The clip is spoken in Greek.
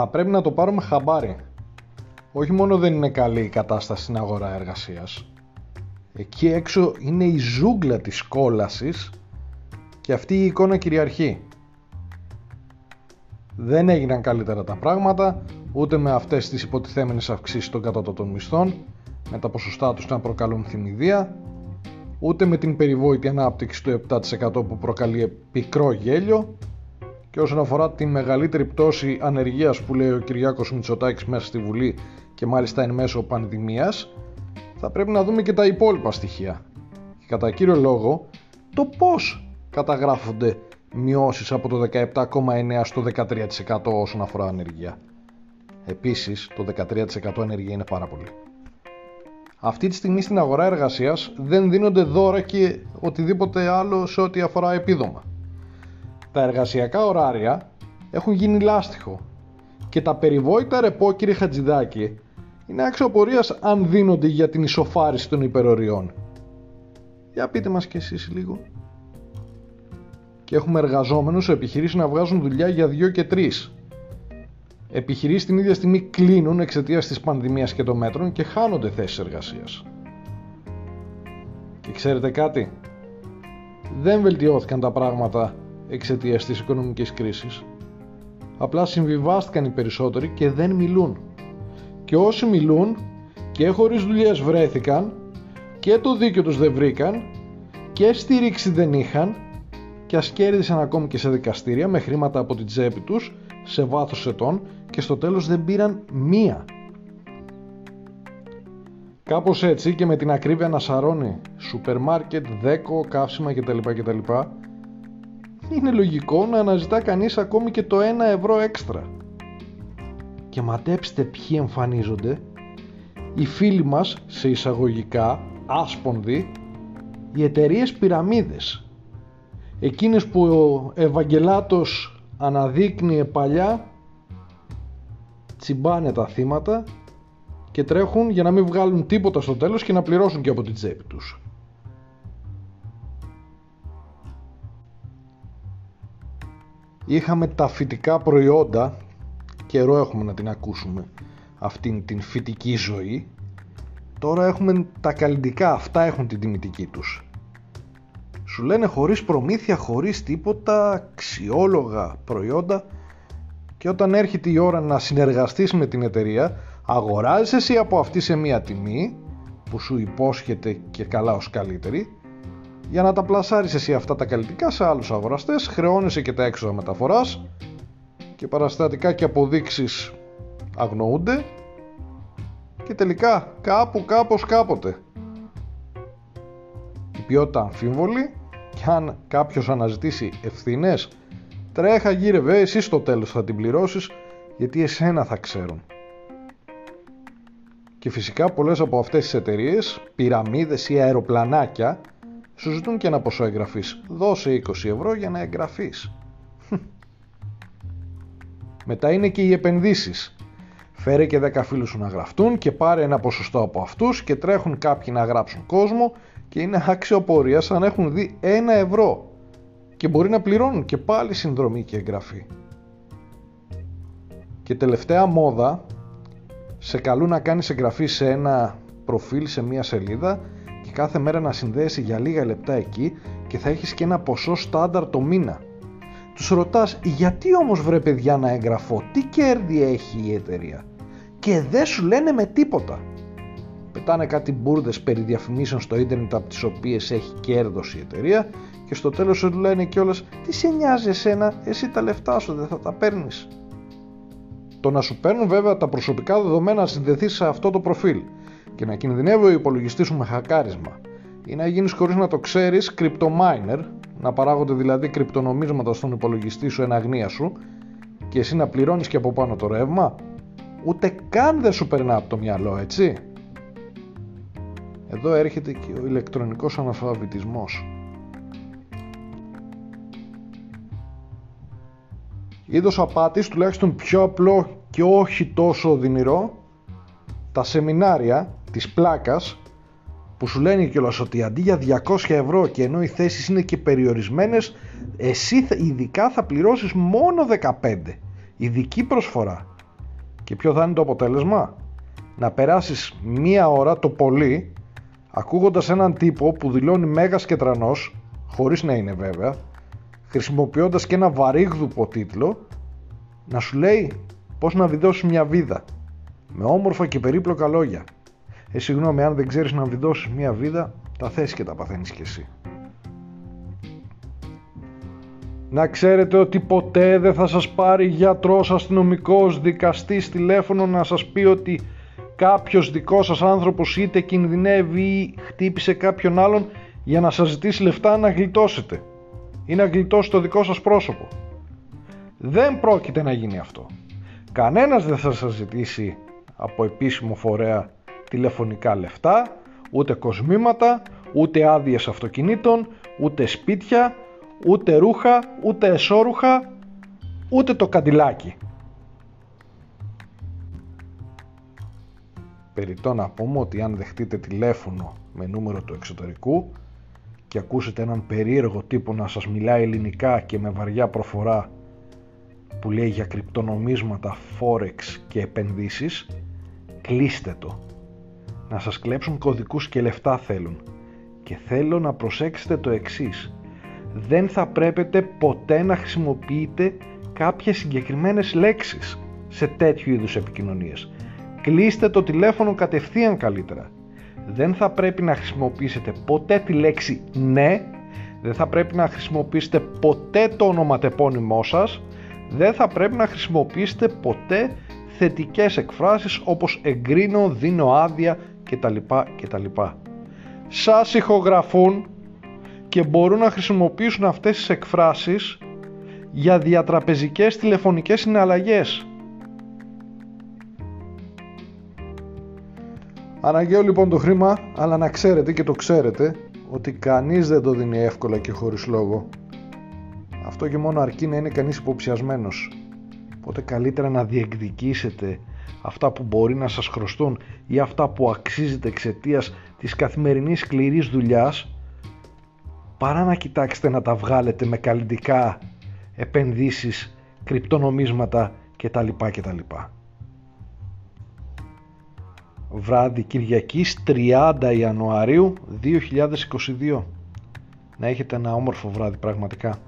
θα πρέπει να το πάρουμε χαμπάρι. Όχι μόνο δεν είναι καλή η κατάσταση στην αγορά εργασίας, εκεί έξω είναι η ζούγκλα της κόλασης και αυτή η εικόνα κυριαρχεί. Δεν έγιναν καλύτερα τα πράγματα, ούτε με αυτές τις υποτιθέμενες αυξήσεις των κατώτατων μισθών, με τα ποσοστά τους να προκαλούν θυμηδία, ούτε με την περιβόητη ανάπτυξη του 7% που προκαλεί πικρό γέλιο και όσον αφορά τη μεγαλύτερη πτώση ανεργίας που λέει ο Κυριάκος Μητσοτάκης μέσα στη Βουλή και μάλιστα εν μέσω πανδημίας, θα πρέπει να δούμε και τα υπόλοιπα στοιχεία. Και κατά κύριο λόγο, το πώς καταγράφονται μειώσεις από το 17,9% στο 13% όσον αφορά ανεργία. Επίσης, το 13% ανεργία είναι πάρα πολύ. Αυτή τη στιγμή στην αγορά εργασίας δεν δίνονται δώρα και οτιδήποτε άλλο σε ό,τι αφορά επίδομα. Τα εργασιακά ωράρια έχουν γίνει λάστιχο και τα περιβόητα ρεπό κύριε Χατζηδάκη είναι άξιο αν δίνονται για την ισοφάριση των υπεροριών. Για πείτε μας κι εσείς λίγο. Και έχουμε εργαζόμενους σε επιχειρήσεις να βγάζουν δουλειά για 2 και 3. Επιχειρήσεις την ίδια στιγμή κλείνουν εξαιτίας της πανδημίας και των μέτρων και χάνονται θέσεις εργασίας. Και ξέρετε κάτι, δεν βελτιώθηκαν τα πράγματα εξαιτίας της οικονομικής κρίσης. Απλά συμβιβάστηκαν οι περισσότεροι και δεν μιλούν. Και όσοι μιλούν και χωρίς δουλειές βρέθηκαν και το δίκιο τους δεν βρήκαν και στήριξη δεν είχαν και ας κέρδισαν ακόμη και σε δικαστήρια με χρήματα από την τσέπη τους σε βάθος ετών και στο τέλος δεν πήραν μία. Κάπως έτσι και με την ακρίβεια να σαρώνει σούπερ μάρκετ, δέκο, καύσιμα κτλ. κτλ. Είναι λογικό να αναζητά κανείς ακόμη και το 1 ευρώ έξτρα. Και μαντέψτε ποιοι εμφανίζονται. Οι φίλοι μας, σε εισαγωγικά, άσπονδοι, οι εταιρείες πυραμίδες. Εκείνες που ο Ευαγγελάτος αναδείκνυε παλιά τσιμπάνε τα θύματα και τρέχουν για να μην βγάλουν τίποτα στο τέλος και να πληρώσουν και από την τσέπη τους. Είχαμε τα φυτικά προϊόντα, καιρό έχουμε να την ακούσουμε αυτήν την φυτική ζωή. Τώρα έχουμε τα καλλιτικά, αυτά έχουν την τιμητική τους. Σου λένε χωρίς προμήθεια, χωρίς τίποτα, αξιόλογα προϊόντα και όταν έρχεται η ώρα να συνεργαστείς με την εταιρεία αγοράζεις εσύ από αυτή σε μία τιμή που σου υπόσχεται και καλά ως καλύτερη για να τα πλασάρεις εσύ αυτά τα καλλιτικά σε άλλους αγοραστές χρεώνεσαι και τα έξοδα μεταφοράς και παραστατικά και αποδείξεις αγνοούνται και τελικά κάπου κάπως κάποτε η ποιότητα αμφίβολη και αν κάποιος αναζητήσει ευθύνες Τρέχα γύρευε, εσύ στο τέλος θα την πληρώσεις γιατί εσένα θα ξέρουν. Και φυσικά πολλές από αυτές τις εταιρείες, πυραμίδες ή αεροπλανάκια, σου ζητούν και ένα ποσό εγγραφής. Δώσε 20 ευρώ για να εγγραφείς. Μετά είναι και οι επενδύσεις. Φέρε και 10 φίλους σου να γραφτούν και πάρε ένα ποσοστό από αυτούς και τρέχουν κάποιοι να γράψουν κόσμο και είναι αξιοπορία σαν έχουν δει ένα ευρώ και μπορεί να πληρώνουν και πάλι συνδρομή και εγγραφή. Και τελευταία μόδα, σε καλούν να κάνεις εγγραφή σε ένα προφίλ σε μία σελίδα και κάθε μέρα να συνδέεσαι για λίγα λεπτά εκεί και θα έχεις και ένα ποσό στάνταρ το μήνα. Τους ρωτάς γιατί όμως βρε παιδιά να εγγραφώ, τι κέρδη έχει η εταιρεία; Και δεν σου λένε με τίποτα. Πετάνε κάτι μπουρδες περί διαφημίσεων στο ίντερνετ από τις οποίες έχει κέρδος η εταιρεία και στο τέλος σου λένε κιόλας τι σε νοιάζει εσένα, εσύ τα λεφτά σου δεν θα τα παίρνεις. Το να σου παίρνουν βέβαια τα προσωπικά δεδομένα να συνδεθεί σε αυτό το προφίλ και να κινδυνεύει ο υπολογιστής σου με χακάρισμα ή να γίνεις χωρίς να το ξέρεις cryptominer, να παράγονται δηλαδή κρυπτονομίσματα στον υπολογιστή σου εν αγνία σου και εσύ να πληρώνεις και από πάνω το ρεύμα, ούτε καν δεν σου περνά από το μυαλό, έτσι. Εδώ έρχεται και ο ηλεκτρονικός αναλφαβητισμός. είδος απάτης τουλάχιστον πιο απλό και όχι τόσο οδυνηρό τα σεμινάρια της πλάκας που σου λένε κιόλας ότι αντί για 200 ευρώ και ενώ οι θέσεις είναι και περιορισμένες εσύ ειδικά θα πληρώσεις μόνο 15 ειδική προσφορά. Και ποιο θα είναι το αποτέλεσμα; Να περάσεις μία ώρα το πολύ ακούγοντας έναν τύπο που δηλώνει μέγας και τρανός, χωρίς να είναι βέβαια, χρησιμοποιώντας και ένα βαρύγδουπο τίτλο, να σου λέει πώς να βιδώσεις μια βίδα, με όμορφα και περίπλοκα λόγια. Ε, συγγνώμη, αν δεν ξέρεις να βιδώσεις μια βίδα, τα θες και τα παθαίνεις κι εσύ. Να ξέρετε ότι ποτέ δεν θα σας πάρει γιατρός, αστυνομικός, δικαστής τηλέφωνο να σας πει ότι κάποιος δικός σας άνθρωπος είτε κινδυνεύει ή χτύπησε κάποιον άλλον για να σας ζητήσει λεφτά να γλιτώσετε ή να γλιτώσει το δικό σας πρόσωπο. Δεν πρόκειται να γίνει αυτό. Κανένας δεν θα σας ζητήσει από επίσημο φορέα τηλεφωνικά λεφτά, ούτε κοσμήματα, ούτε άδειες αυτοκινήτων, ούτε σπίτια, ούτε ρούχα, ούτε εσώρουχα, ούτε το καντιλάκι. Περιτώ να πούμε ότι αν δεχτείτε τηλέφωνο με νούμερο του εξωτερικού και ακούσετε έναν περίεργο τύπο να σας μιλάει ελληνικά και με βαριά προφορά που λέει για κρυπτονομίσματα, forex και επενδύσεις, κλείστε το. Να σας κλέψουν κωδικούς και λεφτά θέλουν. Και θέλω να προσέξετε το εξής. Δεν θα πρέπει ποτέ να χρησιμοποιείτε κάποιες συγκεκριμένες λέξεις σε τέτοιου είδους επικοινωνίες. Κλείστε το τηλέφωνο κατευθείαν καλύτερα. Δεν θα πρέπει να χρησιμοποιήσετε ποτέ τη λέξη ναι, δεν θα πρέπει να χρησιμοποιήσετε ποτέ το ονοματεπώνυμό σας, δεν θα πρέπει να χρησιμοποιήσετε ποτέ θετικές εκφράσεις όπως εγκρίνω, δίνω άδεια κτλ. κτλ. Σας ηχογραφούν και μπορούν να χρησιμοποιήσουν αυτές τις εκφράσεις για διατραπεζικές τηλεφωνικές συναλλαγές. Αναγκαίο λοιπόν το χρήμα, αλλά να ξέρετε και το ξέρετε ότι κανείς δεν το δίνει εύκολα και χωρίς λόγο. Αυτό και μόνο αρκεί να είναι κανείς υποψιασμένος. Οπότε καλύτερα να διεκδικήσετε αυτά που μπορεί να σας χρωστούν ή αυτά που αξίζετε εξαιτίας της καθημερινής σκληρής δουλειάς παρά να κοιτάξετε να τα βγάλετε με καλλιτικά επενδύσεις, κρυπτονομίσματα κτλ. κτλ βράδυ Κυριακής 30 Ιανουαρίου 2022. Να έχετε ένα όμορφο βράδυ πραγματικά.